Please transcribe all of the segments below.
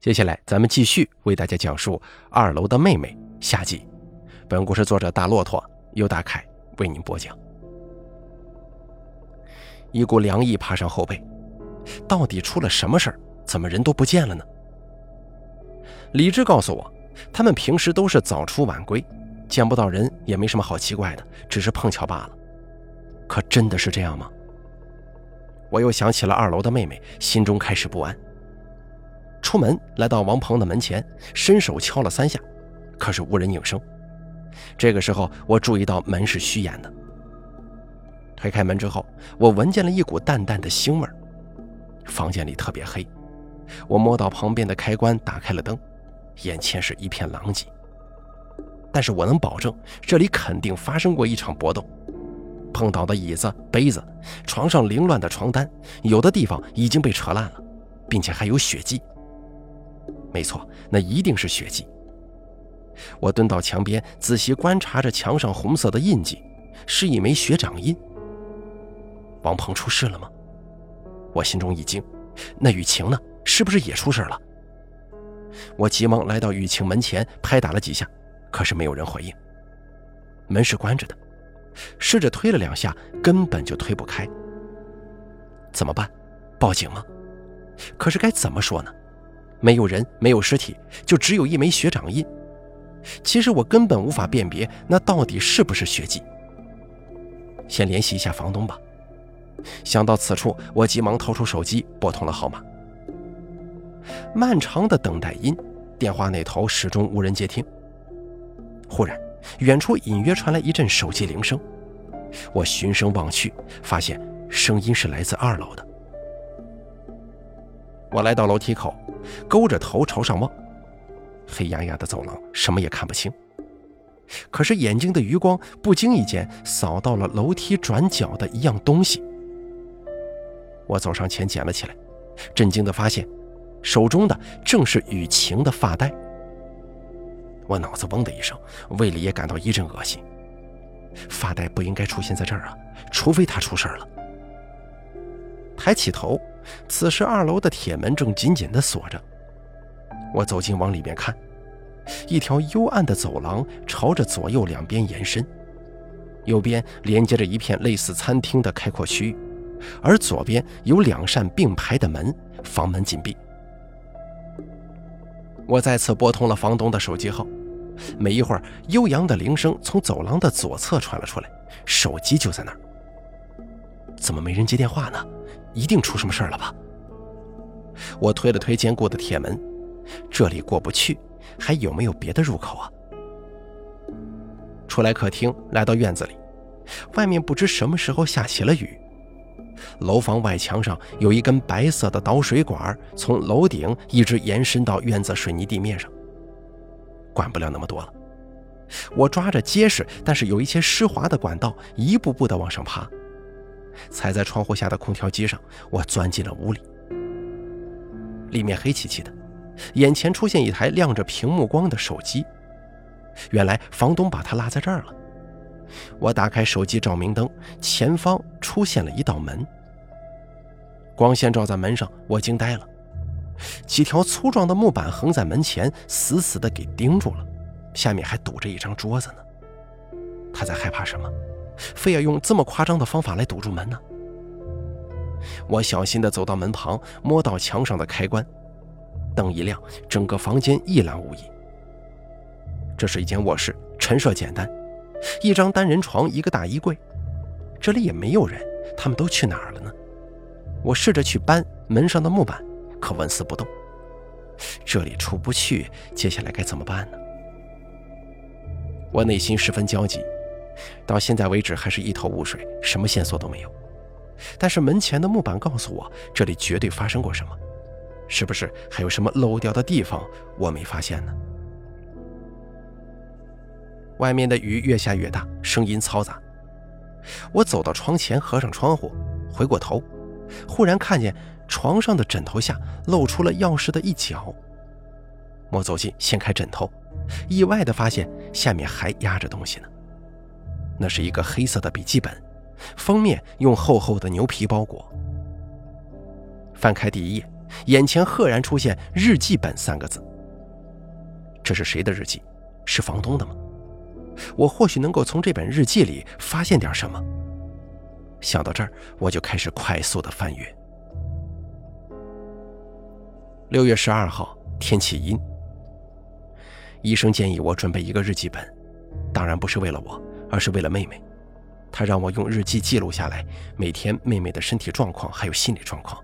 接下来，咱们继续为大家讲述《二楼的妹妹》下集。本故事作者大骆驼由大凯为您播讲。一股凉意爬上后背，到底出了什么事儿？怎么人都不见了呢？李智告诉我，他们平时都是早出晚归，见不到人也没什么好奇怪的，只是碰巧罢了。可真的是这样吗？我又想起了二楼的妹妹，心中开始不安。出门来到王鹏的门前，伸手敲了三下，可是无人应声。这个时候，我注意到门是虚掩的。推开门之后，我闻见了一股淡淡的腥味房间里特别黑，我摸到旁边的开关，打开了灯，眼前是一片狼藉。但是我能保证，这里肯定发生过一场搏斗。碰倒的椅子、杯子，床上凌乱的床单，有的地方已经被扯烂了，并且还有血迹。没错，那一定是血迹。我蹲到墙边，仔细观察着墙上红色的印记，是一枚血掌印。王鹏出事了吗？我心中一惊。那雨晴呢？是不是也出事了？我急忙来到雨晴门前，拍打了几下，可是没有人回应。门是关着的，试着推了两下，根本就推不开。怎么办？报警吗？可是该怎么说呢？没有人，没有尸体，就只有一枚血掌印。其实我根本无法辨别那到底是不是血迹。先联系一下房东吧。想到此处，我急忙掏出手机拨通了号码。漫长的等待音，电话那头始终无人接听。忽然，远处隐约传来一阵手机铃声。我循声望去，发现声音是来自二楼的。我来到楼梯口。勾着头朝上望，黑压压的走廊，什么也看不清。可是眼睛的余光不经意间扫到了楼梯转角的一样东西。我走上前捡了起来，震惊地发现，手中的正是雨晴的发带。我脑子嗡的一声，胃里也感到一阵恶心。发带不应该出现在这儿啊，除非他出事了。抬起头。此时，二楼的铁门正紧紧地锁着。我走近往里面看，一条幽暗的走廊朝着左右两边延伸，右边连接着一片类似餐厅的开阔区域，而左边有两扇并排的门，房门紧闭。我再次拨通了房东的手机号，没一会儿，悠扬的铃声从走廊的左侧传了出来，手机就在那儿。怎么没人接电话呢？一定出什么事了吧？我推了推坚固的铁门，这里过不去，还有没有别的入口啊？出来客厅，来到院子里，外面不知什么时候下起了雨。楼房外墙上有一根白色的导水管，从楼顶一直延伸到院子水泥地面上。管不了那么多了，我抓着结实但是有一些湿滑的管道，一步步的往上爬。踩在窗户下的空调机上，我钻进了屋里。里面黑漆漆的，眼前出现一台亮着屏幕光的手机。原来房东把它落在这儿了。我打开手机照明灯，前方出现了一道门。光线照在门上，我惊呆了。几条粗壮的木板横在门前，死死地给钉住了，下面还堵着一张桌子呢。他在害怕什么？非要用这么夸张的方法来堵住门呢？我小心地走到门旁，摸到墙上的开关，灯一亮，整个房间一览无遗。这是一间卧室，陈设简单，一张单人床，一个大衣柜。这里也没有人，他们都去哪儿了呢？我试着去搬门上的木板，可纹丝不动。这里出不去，接下来该怎么办呢？我内心十分焦急。到现在为止还是一头雾水，什么线索都没有。但是门前的木板告诉我，这里绝对发生过什么，是不是还有什么漏掉的地方我没发现呢？外面的雨越下越大，声音嘈杂。我走到窗前，合上窗户，回过头，忽然看见床上的枕头下露出了钥匙的一角。我走近，掀开枕头，意外地发现下面还压着东西呢。那是一个黑色的笔记本，封面用厚厚的牛皮包裹。翻开第一页，眼前赫然出现“日记本”三个字。这是谁的日记？是房东的吗？我或许能够从这本日记里发现点什么。想到这儿，我就开始快速的翻阅。六月十二号，天气阴。医生建议我准备一个日记本，当然不是为了我，而是为了妹妹。他让我用日记记录下来每天妹妹的身体状况还有心理状况。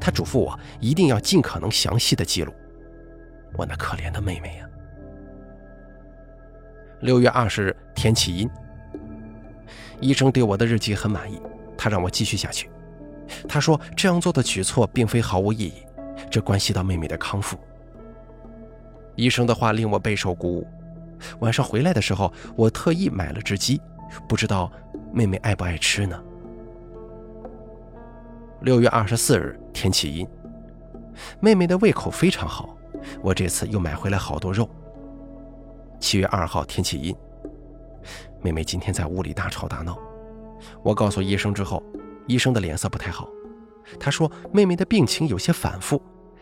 他嘱咐我一定要尽可能详细的记录。我那可怜的妹妹呀！六月二十日，天气阴。医生对我的日记很满意，他让我继续下去。他说这样做的举措并非毫无意义，这关系到妹妹的康复。医生的话令我备受鼓舞。晚上回来的时候，我特意买了只鸡，不知道妹妹爱不爱吃呢。六月二十四日，天气阴。妹妹的胃口非常好，我这次又买回来好多肉。七月二号，天气阴。妹妹今天在屋里大吵大闹，我告诉医生之后，医生的脸色不太好。他说妹妹的病情有些反复，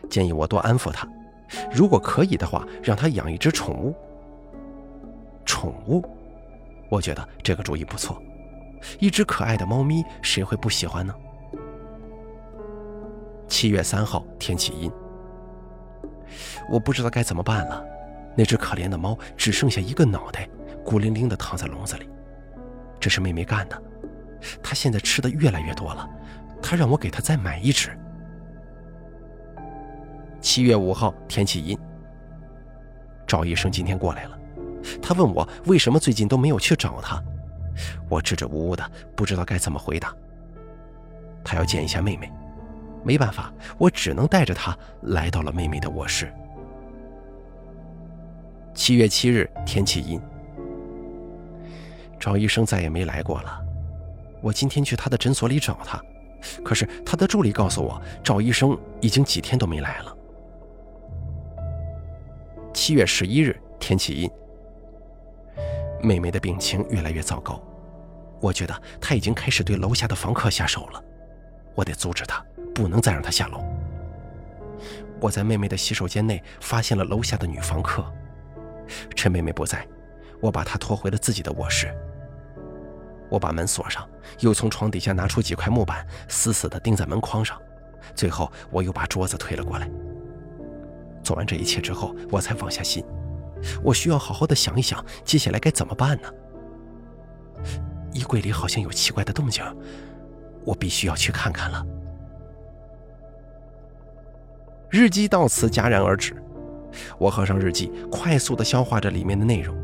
建议我多安抚她，如果可以的话，让她养一只宠物。宠物，我觉得这个主意不错。一只可爱的猫咪，谁会不喜欢呢？七月三号，天气阴。我不知道该怎么办了，那只可怜的猫只剩下一个脑袋。孤零零地躺在笼子里，这是妹妹干的。她现在吃的越来越多了，她让我给她再买一只。七月五号，天气阴。赵医生今天过来了，他问我为什么最近都没有去找他，我支支吾吾的，不知道该怎么回答。他要见一下妹妹，没办法，我只能带着他来到了妹妹的卧室。七月七日，天气阴。赵医生再也没来过了。我今天去他的诊所里找他，可是他的助理告诉我，赵医生已经几天都没来了。七月十一日，天气阴。妹妹的病情越来越糟糕，我觉得她已经开始对楼下的房客下手了。我得阻止她，不能再让她下楼。我在妹妹的洗手间内发现了楼下的女房客，趁妹妹不在，我把她拖回了自己的卧室。我把门锁上，又从床底下拿出几块木板，死死地钉在门框上。最后，我又把桌子推了过来。做完这一切之后，我才放下心。我需要好好的想一想，接下来该怎么办呢？衣柜里好像有奇怪的动静，我必须要去看看了。日记到此戛然而止。我合上日记，快速的消化着里面的内容。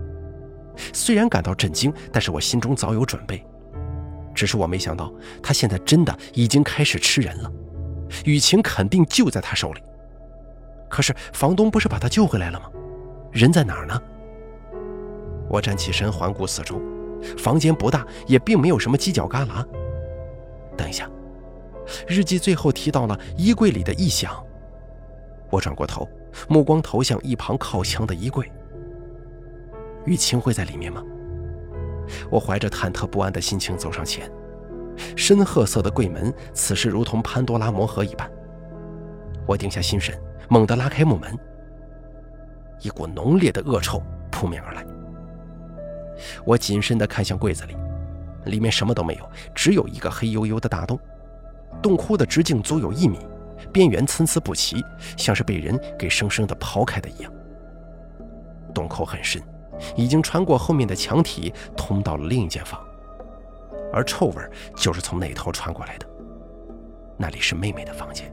虽然感到震惊，但是我心中早有准备。只是我没想到，他现在真的已经开始吃人了。雨晴肯定就在他手里。可是房东不是把他救回来了吗？人在哪儿呢？我站起身，环顾四周，房间不大，也并没有什么犄角旮旯。等一下，日记最后提到了衣柜里的异响。我转过头，目光投向一旁靠墙的衣柜。雨晴会在里面吗？我怀着忐忑不安的心情走上前，深褐色的柜门此时如同潘多拉魔盒一般。我定下心神，猛地拉开木门，一股浓烈的恶臭扑面而来。我谨慎地看向柜子里，里面什么都没有，只有一个黑黝黝的大洞，洞窟的直径足有一米，边缘参差不齐，像是被人给生生的刨开的一样。洞口很深。已经穿过后面的墙体，通到了另一间房，而臭味就是从那头传过来的。那里是妹妹的房间。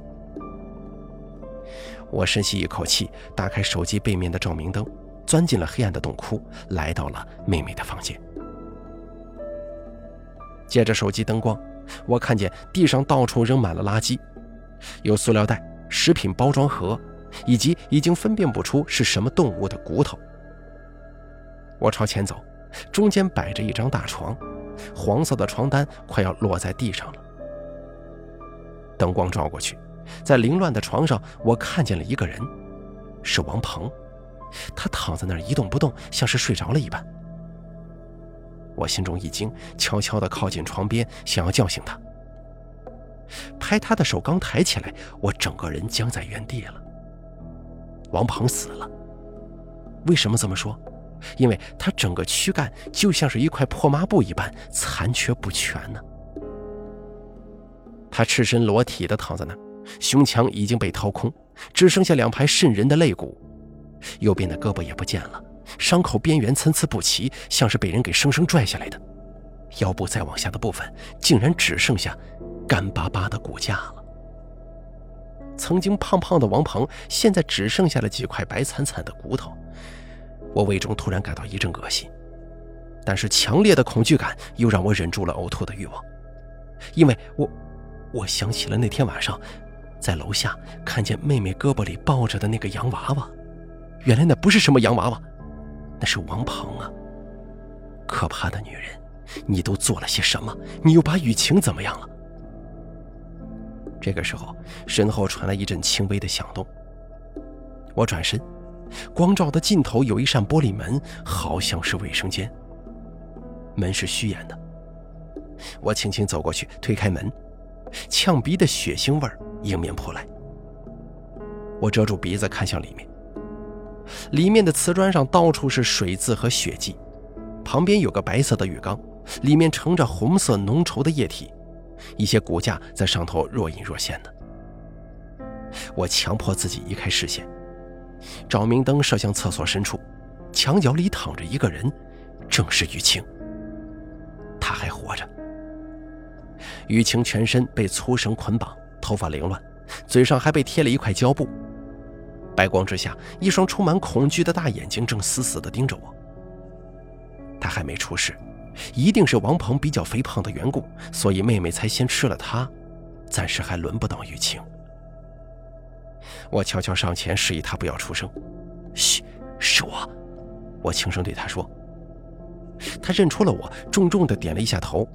我深吸一口气，打开手机背面的照明灯，钻进了黑暗的洞窟，来到了妹妹的房间。借着手机灯光，我看见地上到处扔满了垃圾，有塑料袋、食品包装盒，以及已经分辨不出是什么动物的骨头。我朝前走，中间摆着一张大床，黄色的床单快要落在地上了。灯光照过去，在凌乱的床上，我看见了一个人，是王鹏。他躺在那儿一动不动，像是睡着了一般。我心中一惊，悄悄地靠近床边，想要叫醒他。拍他的手刚抬起来，我整个人僵在原地了。王鹏死了。为什么这么说？因为他整个躯干就像是一块破抹布一般残缺不全呢。他赤身裸体的躺在那儿，胸腔已经被掏空，只剩下两排渗人的肋骨，右边的胳膊也不见了，伤口边缘参差不齐，像是被人给生生拽下来的。腰部再往下的部分，竟然只剩下干巴巴的骨架了。曾经胖胖的王鹏，现在只剩下了几块白惨惨的骨头。我胃中突然感到一阵恶心，但是强烈的恐惧感又让我忍住了呕吐的欲望，因为我，我想起了那天晚上，在楼下看见妹妹胳膊里抱着的那个洋娃娃，原来那不是什么洋娃娃，那是王鹏啊！可怕的女人，你都做了些什么？你又把雨晴怎么样了？这个时候，身后传来一阵轻微的响动，我转身。光照的尽头有一扇玻璃门，好像是卫生间。门是虚掩的。我轻轻走过去，推开门，呛鼻的血腥味儿迎面扑来。我遮住鼻子，看向里面。里面的瓷砖上到处是水渍和血迹，旁边有个白色的浴缸，里面盛着红色浓稠的液体，一些骨架在上头若隐若现的。我强迫自己移开视线。照明灯射向厕所深处，墙角里躺着一个人，正是雨晴。他还活着。雨晴全身被粗绳捆绑，头发凌乱，嘴上还被贴了一块胶布。白光之下，一双充满恐惧的大眼睛正死死地盯着我。他还没出事，一定是王鹏比较肥胖的缘故，所以妹妹才先吃了他，暂时还轮不到雨晴。我悄悄上前示意他不要出声。嘘，是我。我轻声对他说。他认出了我，重重地点了一下头。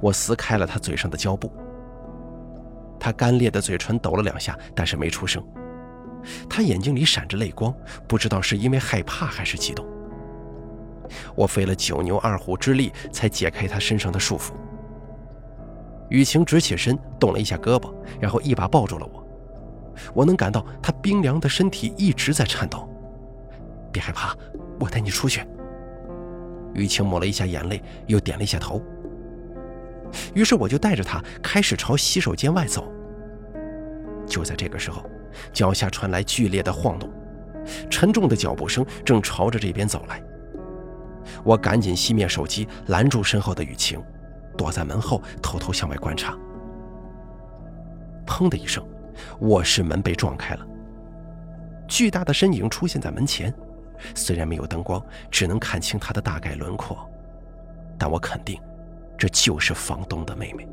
我撕开了他嘴上的胶布。他干裂的嘴唇抖了两下，但是没出声。他眼睛里闪着泪光，不知道是因为害怕还是激动。我费了九牛二虎之力才解开他身上的束缚。雨晴直起身，动了一下胳膊，然后一把抱住了我。我能感到他冰凉的身体一直在颤抖。别害怕，我带你出去。雨晴抹了一下眼泪，又点了一下头。于是我就带着他开始朝洗手间外走。就在这个时候，脚下传来剧烈的晃动，沉重的脚步声正朝着这边走来。我赶紧熄灭手机，拦住身后的雨晴，躲在门后偷偷向外观察。砰的一声。卧室门被撞开了，巨大的身影出现在门前。虽然没有灯光，只能看清他的大概轮廓，但我肯定，这就是房东的妹妹。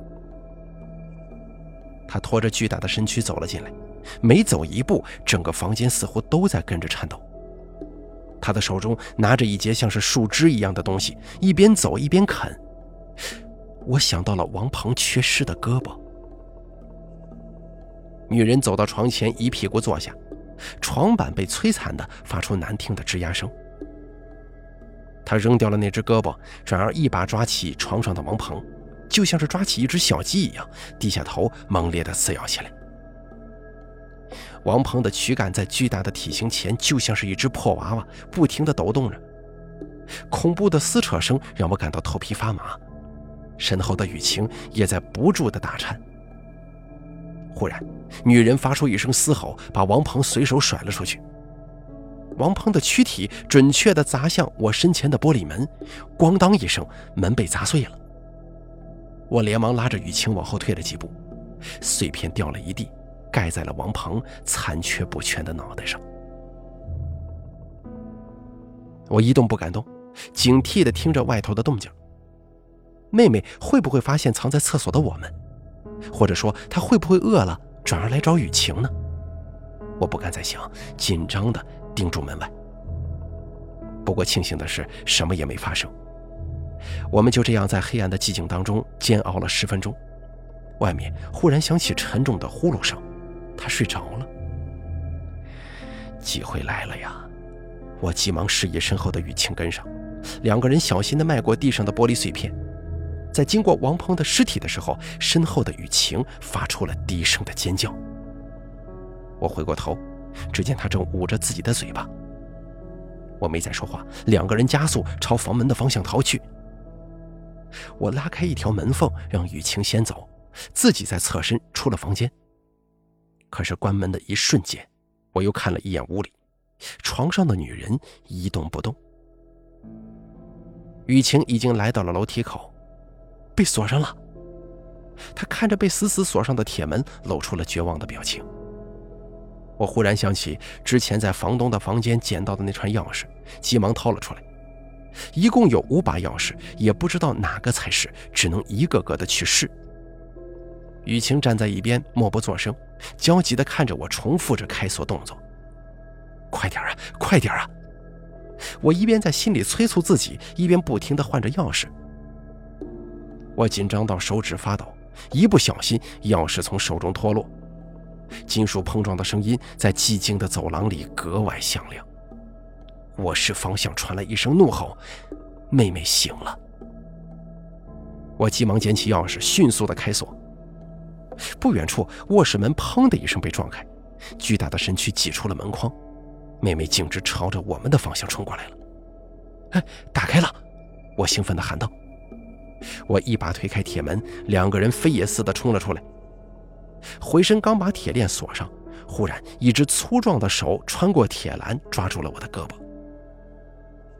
他拖着巨大的身躯走了进来，每走一步，整个房间似乎都在跟着颤抖。他的手中拿着一截像是树枝一样的东西，一边走一边啃。我想到了王鹏缺失的胳膊。女人走到床前，一屁股坐下，床板被摧残的发出难听的吱呀声。他扔掉了那只胳膊，转而一把抓起床上的王鹏，就像是抓起一只小鸡一样，低下头猛烈地撕咬起来。王鹏的躯干在巨大的体型前，就像是一只破娃娃，不停地抖动着。恐怖的撕扯声让我感到头皮发麻，身后的雨晴也在不住地打颤。忽然，女人发出一声嘶吼，把王鹏随手甩了出去。王鹏的躯体准确地砸向我身前的玻璃门，咣当一声，门被砸碎了。我连忙拉着雨晴往后退了几步，碎片掉了一地，盖在了王鹏残缺不全的脑袋上。我一动不敢动，警惕地听着外头的动静。妹妹会不会发现藏在厕所的我们？或者说她会不会饿了，转而来找雨晴呢？我不敢再想，紧张的盯住门外。不过庆幸的是，什么也没发生。我们就这样在黑暗的寂静当中煎熬了十分钟。外面忽然响起沉重的呼噜声，他睡着了。机会来了呀！我急忙示意身后的雨晴跟上，两个人小心地迈过地上的玻璃碎片。在经过王鹏的尸体的时候，身后的雨晴发出了低声的尖叫。我回过头，只见他正捂着自己的嘴巴。我没再说话，两个人加速朝房门的方向逃去。我拉开一条门缝，让雨晴先走，自己再侧身出了房间。可是关门的一瞬间，我又看了一眼屋里，床上的女人一动不动。雨晴已经来到了楼梯口，被锁上了。她看着被死死锁上的铁门，露出了绝望的表情。我忽然想起之前在房东的房间捡到的那串钥匙，急忙掏了出来。一共有五把钥匙，也不知道哪个才是，只能一个个的去试。雨晴站在一边默不作声，焦急地看着我，重复着开锁动作。快点啊，快点啊！我一边在心里催促自己，一边不停地换着钥匙。我紧张到手指发抖，一不小心钥匙从手中脱落，金属碰撞的声音在寂静的走廊里格外响亮。卧室方向传来一声怒吼：“妹妹醒了！”我急忙捡起钥匙，迅速的开锁。不远处，卧室门“砰”的一声被撞开，巨大的身躯挤出了门框，妹妹径直朝着我们的方向冲过来了。哎，打开了！我兴奋地喊道。我一把推开铁门，两个人飞也似的冲了出来。回身刚把铁链锁上，忽然一只粗壮的手穿过铁栏，抓住了我的胳膊。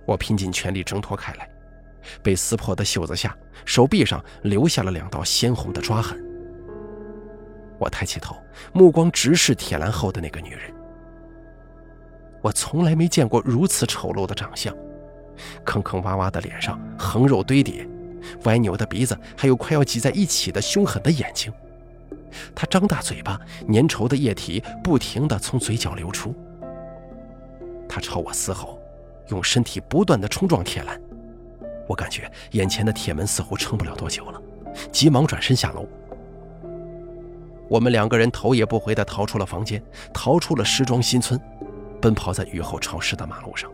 我拼尽全力挣脱开来，被撕破的袖子下，手臂上留下了两道鲜红的抓痕。我抬起头，目光直视铁栏后的那个女人。我从来没见过如此丑陋的长相，坑坑洼洼的脸上横肉堆叠，歪扭的鼻子，还有快要挤在一起的凶狠的眼睛。他张大嘴巴，粘稠的液体不停地从嘴角流出。他朝我嘶吼。用身体不断的冲撞铁栏，我感觉眼前的铁门似乎撑不了多久了，急忙转身下楼。我们两个人头也不回地逃出了房间，逃出了石庄新村，奔跑在雨后潮湿的马路上。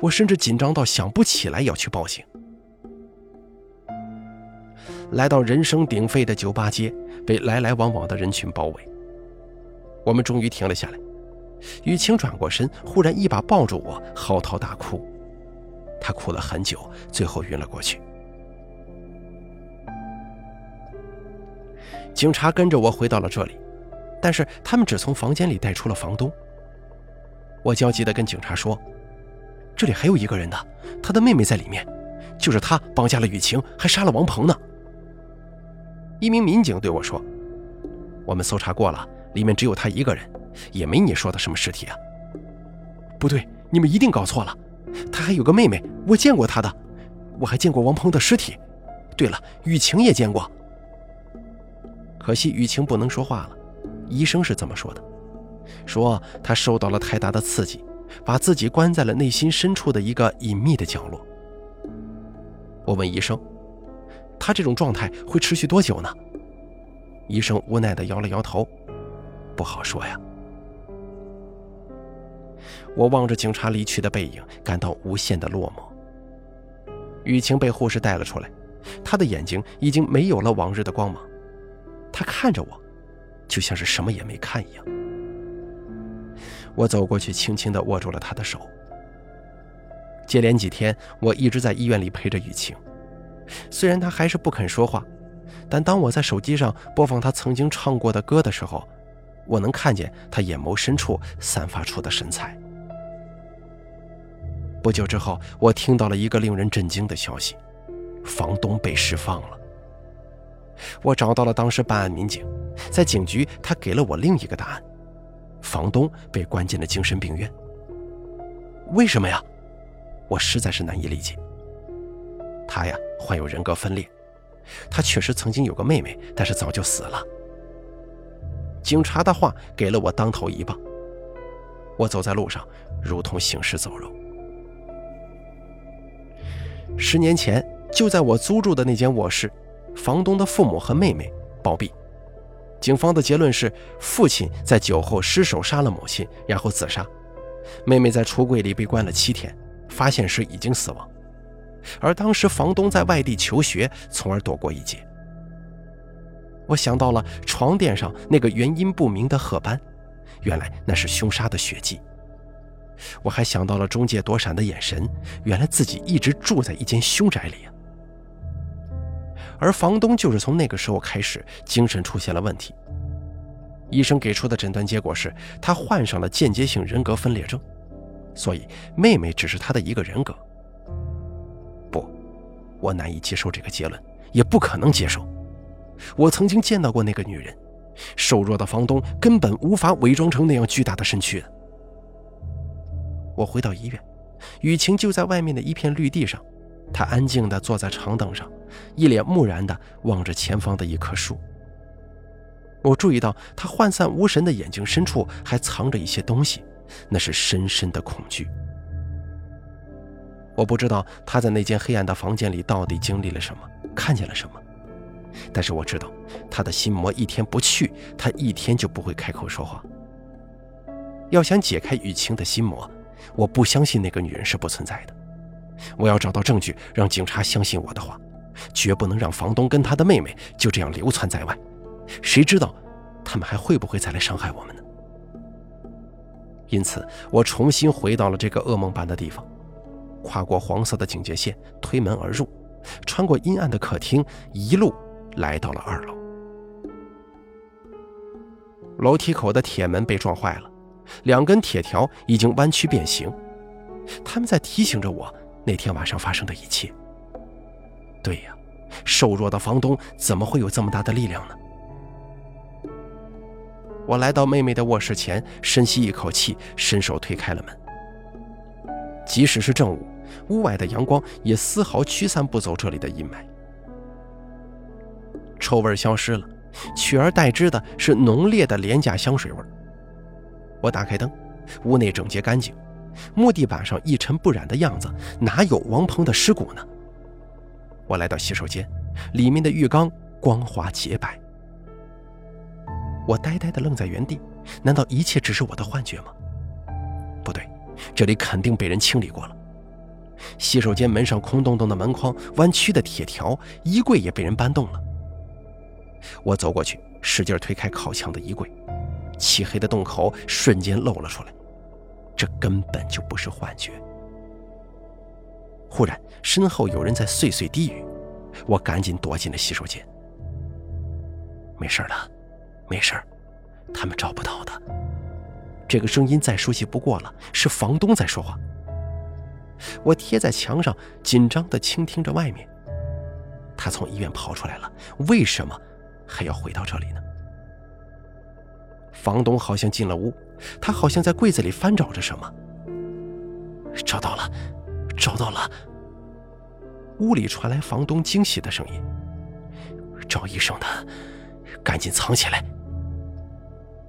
我甚至紧张到想不起来要去报警。来到人声鼎沸的酒吧街，被来来往往的人群包围，我们终于停了下来。雨晴转过身，忽然一把抱住我，嚎啕大哭。她哭了很久，最后晕了过去。警察跟着我回到了这里，但是他们只从房间里带出了房东。我焦急地跟警察说：“这里还有一个人的，他的妹妹在里面，就是他绑架了雨晴，还杀了王鹏呢。”一名民警对我说：“我们搜查过了，里面只有他一个人。”也没你说的什么尸体啊！不对，你们一定搞错了。他还有个妹妹，我见过他的，我还见过王鹏的尸体。对了，雨晴也见过。可惜雨晴不能说话了。医生是这么说的：说他受到了太大的刺激，把自己关在了内心深处的一个隐秘的角落。我问医生：“他这种状态会持续多久呢？”医生无奈地摇了摇头：“不好说呀。”我望着警察离去的背影，感到无限的落寞。雨晴被护士带了出来，她的眼睛已经没有了往日的光芒，她看着我，就像是什么也没看一样。我走过去，轻轻地握住了她的手。接连几天，我一直在医院里陪着雨晴，虽然他还是不肯说话，但当我在手机上播放他曾经唱过的歌的时候，我能看见他眼眸深处散发出的神采。不久之后，我听到了一个令人震惊的消息：房东被释放了。我找到了当时办案民警，在警局，他给了我另一个答案：房东被关进了精神病院。为什么呀？我实在是难以理解。他呀，患有人格分裂。他确实曾经有个妹妹，但是早就死了。警察的话给了我当头一棒。我走在路上，如同行尸走肉。十年前，就在我租住的那间卧室，房东的父母和妹妹暴毙。警方的结论是，父亲在酒后失手杀了母亲，然后自杀；妹妹在橱柜里被关了七天，发现时已经死亡。而当时房东在外地求学，从而躲过一劫。我想到了床垫上那个原因不明的褐斑，原来那是凶杀的血迹。我还想到了中介躲闪的眼神，原来自己一直住在一间凶宅里啊。而房东就是从那个时候开始精神出现了问题。医生给出的诊断结果是他患上了间接性人格分裂症，所以妹妹只是他的一个人格。我难以接受这个结论，也不可能接受。我曾经见到过那个女人，瘦弱的房东根本无法伪装成那样巨大的身躯。我回到医院，雨晴就在外面的一片绿地上，她安静地坐在长凳上，一脸木然地望着前方的一棵树。我注意到她涣散无神的眼睛深处还藏着一些东西，那是深深的恐惧。我不知道他在那间黑暗的房间里到底经历了什么，看见了什么，但是我知道，他的心魔一天不去，他一天就不会开口说话。要想解开雨晴的心魔。我不相信那个女人是不存在的，我要找到证据，让警察相信我的话，绝不能让房东跟他的妹妹就这样流窜在外。谁知道，他们还会不会再来伤害我们呢？因此，我重新回到了这个噩梦般的地方，跨过黄色的警戒线，推门而入，穿过阴暗的客厅，一路来到了二楼。楼梯口的铁门被撞坏了。两根铁条已经弯曲变形，他们在提醒着我那天晚上发生的一切。对呀，瘦弱的房东怎么会有这么大的力量呢？我来到妹妹的卧室前，深吸一口气，伸手推开了门。即使是正午，屋外的阳光也丝毫驱散不走这里的阴霾。臭味消失了，取而代之的是浓烈的廉价香水味。我打开灯，屋内整洁干净，木地板上一尘不染的样子，哪有王鹏的尸骨呢？我来到洗手间，里面的浴缸光滑洁白。我呆呆地愣在原地，难道一切只是我的幻觉吗？不对，这里肯定被人清理过了。洗手间门上空洞洞的门框，弯曲的铁条，衣柜也被人搬动了。我走过去，使劲推开靠墙的衣柜。漆黑的洞口瞬间露了出来，这根本就不是幻觉。忽然，身后有人在碎碎低语，我赶紧躲进了洗手间。没事的，没事他们找不到的。这个声音再熟悉不过了，是房东在说话。我贴在墙上，紧张地倾听着外面。他从医院跑出来了，为什么还要回到这里呢？房东好像进了屋，他好像在柜子里翻找着什么。找到了，找到了。屋里传来房东惊喜的声音：“找医生的，赶紧藏起来。”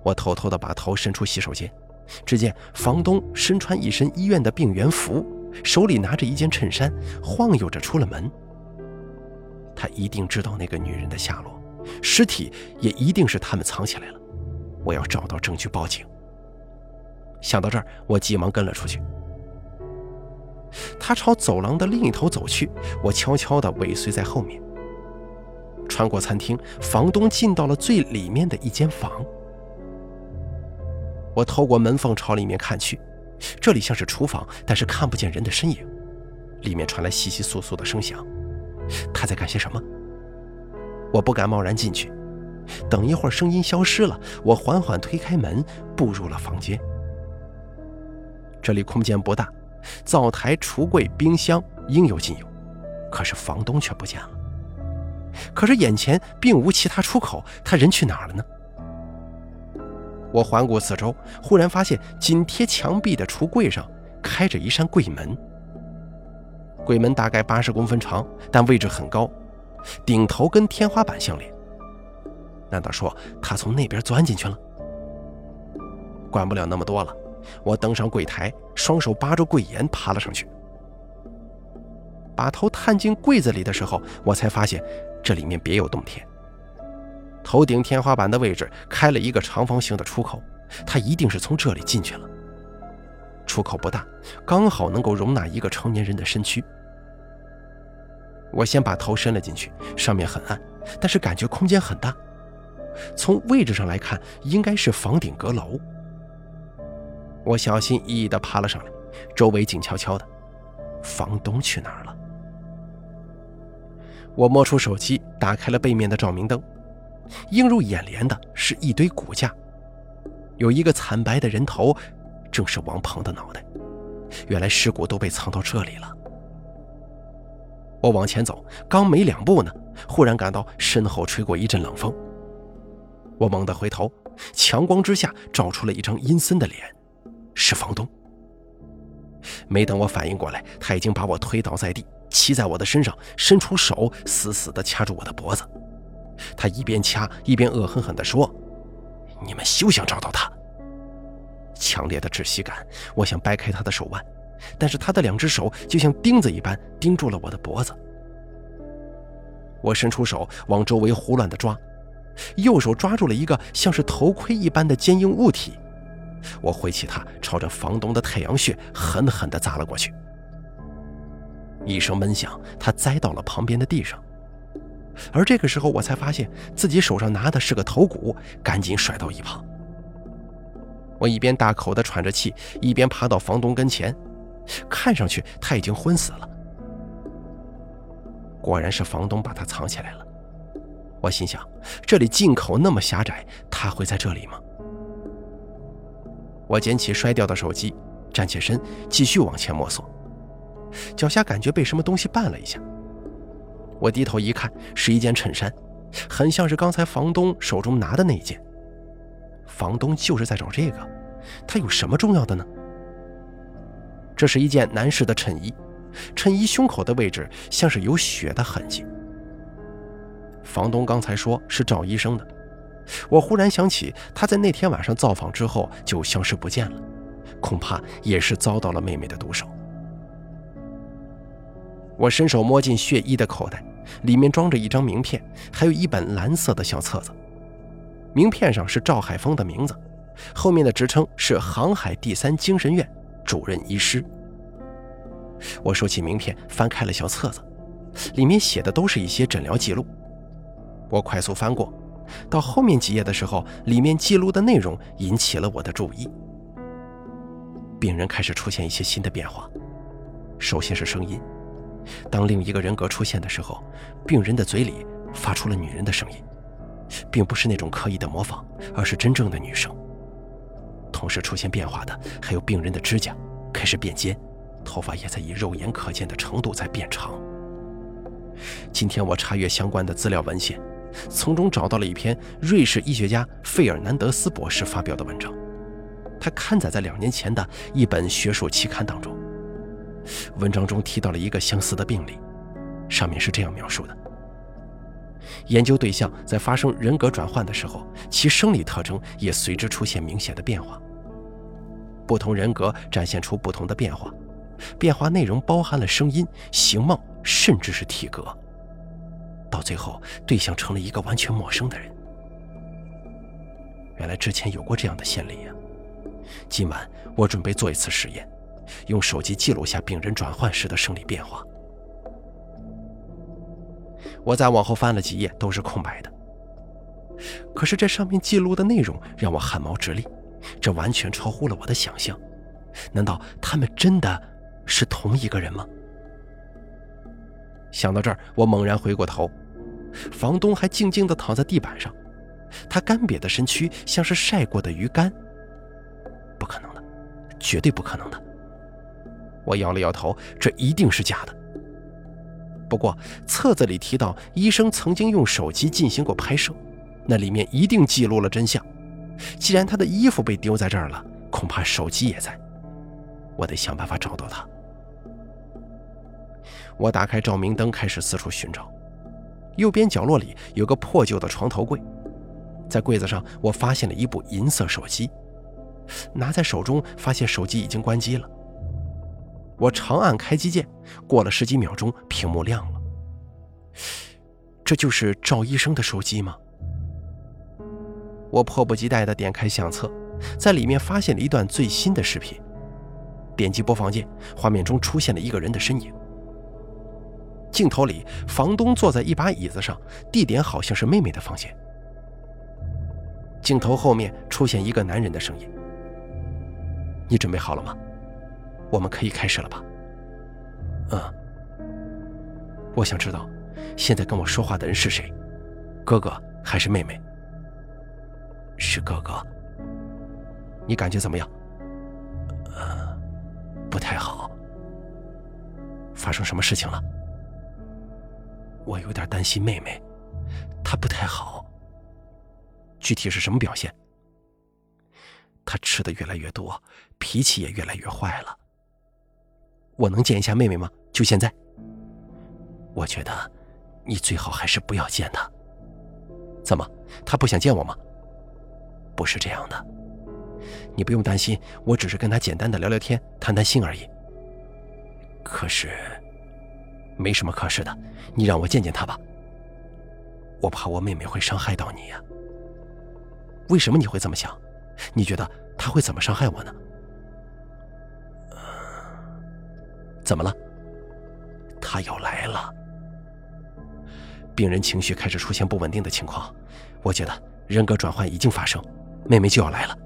我偷偷的把头伸出洗手间，只见房东身穿一身医院的病原服，手里拿着一件衬衫，晃悠着出了门。他一定知道那个女人的下落，尸体也一定是他们藏起来了。我要找到证据报警。想到这儿，我急忙跟了出去。他朝走廊的另一头走去，我悄悄地尾随在后面。穿过餐厅，房东进到了最里面的一间房。我透过门缝朝里面看去，这里像是厨房，但是看不见人的身影。里面传来窸窸窣窣的声响，他在干些什么？我不敢贸然进去。等一会儿，声音消失了，我缓缓推开门，步入了房间。这里空间不大，灶台、橱柜、冰箱应有尽有，可是房东却不见了。可是眼前并无其他出口，他人去哪儿了呢？我环顾四周，忽然发现紧贴墙壁的橱柜上开着一扇柜门。柜门大概八十公分长，但位置很高，顶头跟天花板相连。难道说他从那边钻进去了？管不了那么多了，我登上柜台，双手扒着柜沿爬了上去。把头探进柜子里的时候，我才发现这里面别有洞天。头顶天花板的位置开了一个长方形的出口，他一定是从这里进去了。出口不大，刚好能够容纳一个成年人的身躯。我先把头伸了进去，上面很暗，但是感觉空间很大。从位置上来看，应该是房顶阁楼。我小心翼翼地爬了上来，周围静悄悄的。房东去哪儿了？我摸出手机，打开了背面的照明灯，映入眼帘的是一堆骨架，有一个惨白的人头，正是王鹏的脑袋。原来尸骨都被藏到这里了。我往前走，刚没两步呢，忽然感到身后吹过一阵冷风。我猛地回头，强光之下照出了一张阴森的脸，是房东。没等我反应过来，他已经把我推倒在地，骑在我的身上，伸出手死死地掐住我的脖子。他一边掐一边恶狠狠地说：“你们休想找到他！”强烈的窒息感，我想掰开他的手腕，但是他的两只手就像钉子一般钉住了我的脖子。我伸出手往周围胡乱地抓。右手抓住了一个像是头盔一般的坚硬物体，我挥起它，朝着房东的太阳穴狠狠地砸了过去。一声闷响，他栽到了旁边的地上。而这个时候，我才发现自己手上拿的是个头骨，赶紧甩到一旁。我一边大口的喘着气，一边爬到房东跟前，看上去他已经昏死了。果然是房东把他藏起来了。我心想，这里进口那么狭窄，他会在这里吗？我捡起摔掉的手机，站起身，继续往前摸索。脚下感觉被什么东西绊了一下。我低头一看，是一件衬衫，很像是刚才房东手中拿的那一件。房东就是在找这个，他有什么重要的呢？这是一件男士的衬衣，衬衣胸口的位置像是有血的痕迹。房东刚才说是赵医生的，我忽然想起他在那天晚上造访之后就消失不见了，恐怕也是遭到了妹妹的毒手。我伸手摸进血衣的口袋，里面装着一张名片，还有一本蓝色的小册子。名片上是赵海峰的名字，后面的职称是航海第三精神院主任医师。我收起名片，翻开了小册子，里面写的都是一些诊疗记录。我快速翻过，到后面几页的时候，里面记录的内容引起了我的注意。病人开始出现一些新的变化，首先是声音。当另一个人格出现的时候，病人的嘴里发出了女人的声音，并不是那种刻意的模仿，而是真正的女生。同时出现变化的还有病人的指甲开始变尖，头发也在以肉眼可见的程度在变长。今天我查阅相关的资料文献。从中找到了一篇瑞士医学家费尔南德斯博士发表的文章，他刊载在两年前的一本学术期刊当中。文章中提到了一个相似的病例，上面是这样描述的：研究对象在发生人格转换的时候，其生理特征也随之出现明显的变化。不同人格展现出不同的变化，变化内容包含了声音、形貌，甚至是体格。到最后，对象成了一个完全陌生的人。原来之前有过这样的先例呀！今晚我准备做一次实验，用手机记录下病人转换时的生理变化。我再往后翻了几页，都是空白的。可是这上面记录的内容让我汗毛直立，这完全超乎了我的想象。难道他们真的是同一个人吗？想到这儿，我猛然回过头，房东还静静地躺在地板上，他干瘪的身躯像是晒过的鱼干。不可能的，绝对不可能的！我摇了摇头，这一定是假的。不过册子里提到医生曾经用手机进行过拍摄，那里面一定记录了真相。既然他的衣服被丢在这儿了，恐怕手机也在。我得想办法找到他。我打开照明灯，开始四处寻找。右边角落里有个破旧的床头柜，在柜子上我发现了一部银色手机，拿在手中发现手机已经关机了。我长按开机键，过了十几秒钟，屏幕亮了。这就是赵医生的手机吗？我迫不及待地点开相册，在里面发现了一段最新的视频。点击播放键，画面中出现了一个人的身影。镜头里，房东坐在一把椅子上，地点好像是妹妹的房间。镜头后面出现一个男人的声音：“你准备好了吗？我们可以开始了吧？”“嗯。”“我想知道，现在跟我说话的人是谁？哥哥还是妹妹？”“是哥哥。”“你感觉怎么样？”“呃，不太好。”“发生什么事情了？”我有点担心妹妹，她不太好。具体是什么表现？她吃的越来越多，脾气也越来越坏了。我能见一下妹妹吗？就现在？我觉得你最好还是不要见她。怎么？她不想见我吗？不是这样的，你不用担心，我只是跟她简单的聊聊天，谈谈心而已。可是。没什么可是的，你让我见见他吧。我怕我妹妹会伤害到你呀。为什么你会这么想？你觉得他会怎么伤害我呢？怎么了？他要来了。病人情绪开始出现不稳定的情况，我觉得人格转换已经发生，妹妹就要来了。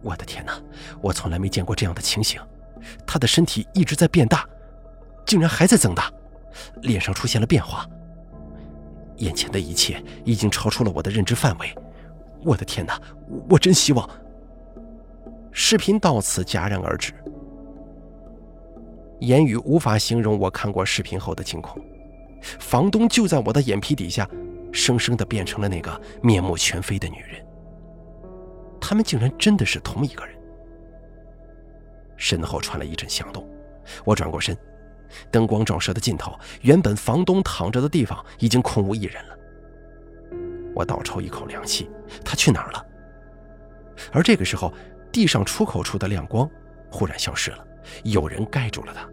我的天哪，我从来没见过这样的情形，她的身体一直在变大。竟然还在增大，脸上出现了变化。眼前的一切已经超出了我的认知范围。我的天哪！我真希望……视频到此戛然而止，言语无法形容我看过视频后的惊恐。房东就在我的眼皮底下，生生的变成了那个面目全非的女人。他们竟然真的是同一个人。身后传来一阵响动，我转过身。灯光照射的尽头，原本房东躺着的地方已经空无一人了。我倒抽一口凉气，他去哪儿了？而这个时候，地上出口处的亮光忽然消失了，有人盖住了他。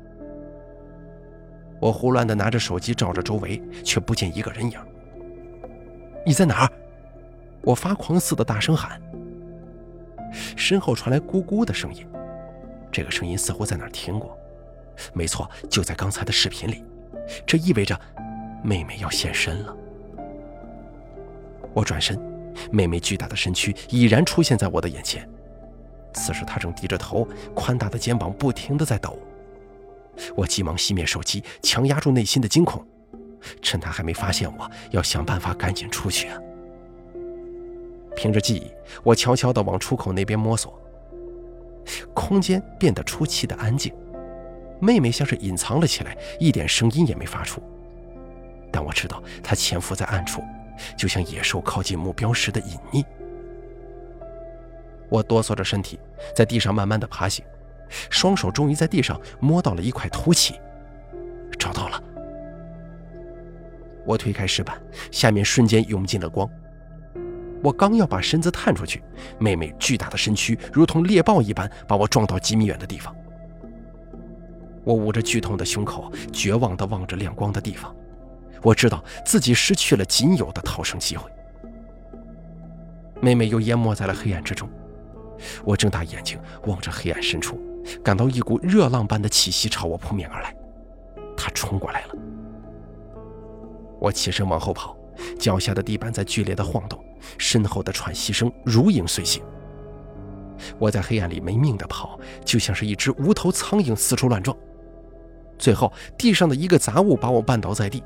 我胡乱地拿着手机照着周围，却不见一个人影。你在哪儿？我发狂似的大声喊。身后传来咕咕的声音，这个声音似乎在哪儿听过。没错，就在刚才的视频里，这意味着妹妹要现身了。我转身，妹妹巨大的身躯已然出现在我的眼前。此时他正低着头，宽大的肩膀不停地在抖。我急忙熄灭手机，强压住内心的惊恐，趁他还没发现我，要想办法赶紧出去啊！凭着记忆，我悄悄地往出口那边摸索。空间变得出奇的安静。妹妹像是隐藏了起来，一点声音也没发出。但我知道她潜伏在暗处，就像野兽靠近目标时的隐匿。我哆嗦着身体，在地上慢慢的爬行，双手终于在地上摸到了一块凸起，找到了。我推开石板，下面瞬间涌进了光。我刚要把身子探出去，妹妹巨大的身躯如同猎豹一般把我撞到几米远的地方。我捂着剧痛的胸口，绝望地望着亮光的地方。我知道自己失去了仅有的逃生机会。妹妹又淹没在了黑暗之中。我睁大眼睛望着黑暗深处，感到一股热浪般的气息朝我扑面而来。他冲过来了。我起身往后跑，脚下的地板在剧烈的晃动，身后的喘息声如影随形。我在黑暗里没命地跑，就像是一只无头苍蝇四处乱撞。最后，地上的一个杂物把我绊倒在地，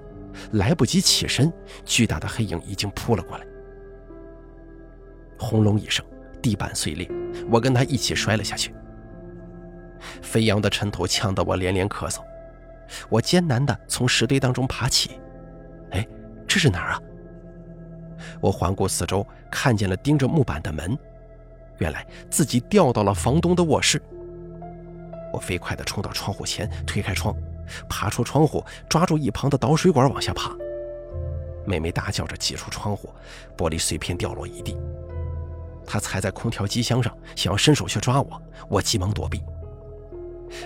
来不及起身，巨大的黑影已经扑了过来。轰隆一声，地板碎裂，我跟他一起摔了下去。飞扬的尘土呛得我连连咳嗽，我艰难地从石堆当中爬起。哎，这是哪儿啊？我环顾四周，看见了钉着木板的门，原来自己掉到了房东的卧室。我飞快地冲到窗户前，推开窗，爬出窗户，抓住一旁的导水管往下爬。妹妹大叫着挤出窗户，玻璃碎片掉落一地。他踩在空调机箱上，想要伸手去抓我，我急忙躲避。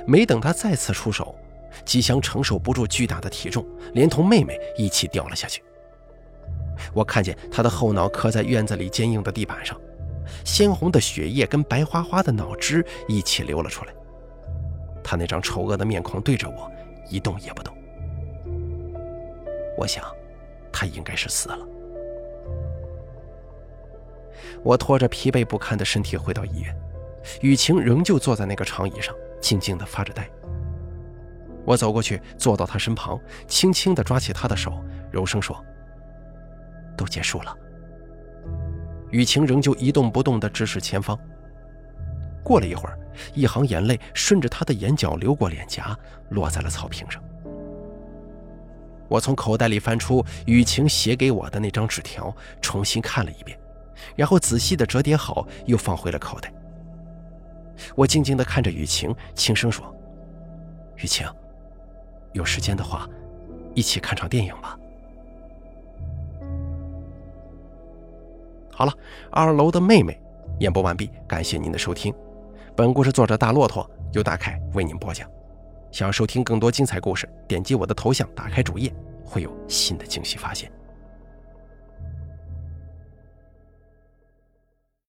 没等他再次出手，机箱承受不住巨大的体重，连同妹妹一起掉了下去。我看见他的后脑磕在院子里坚硬的地板上，鲜红的血液跟白花花的脑汁一起流了出来。他那张丑恶的面孔对着我，一动也不动。我想，他应该是死了。我拖着疲惫不堪的身体回到医院，雨晴仍旧坐在那个长椅上，静静地发着呆。我走过去，坐到他身旁，轻轻地抓起他的手，柔声说：“都结束了。”雨晴仍旧一动不动地直视前方。过了一会儿，一行眼泪顺着他的眼角流过脸颊，落在了草坪上。我从口袋里翻出雨晴写给我的那张纸条，重新看了一遍，然后仔细地折叠好，又放回了口袋。我静静地看着雨晴，轻声说：“雨晴，有时间的话，一起看场电影吧。”好了，二楼的妹妹演播完毕，感谢您的收听。本故事作者大骆驼由大凯为您播讲。想要收听更多精彩故事，点击我的头像，打开主页，会有新的惊喜发现。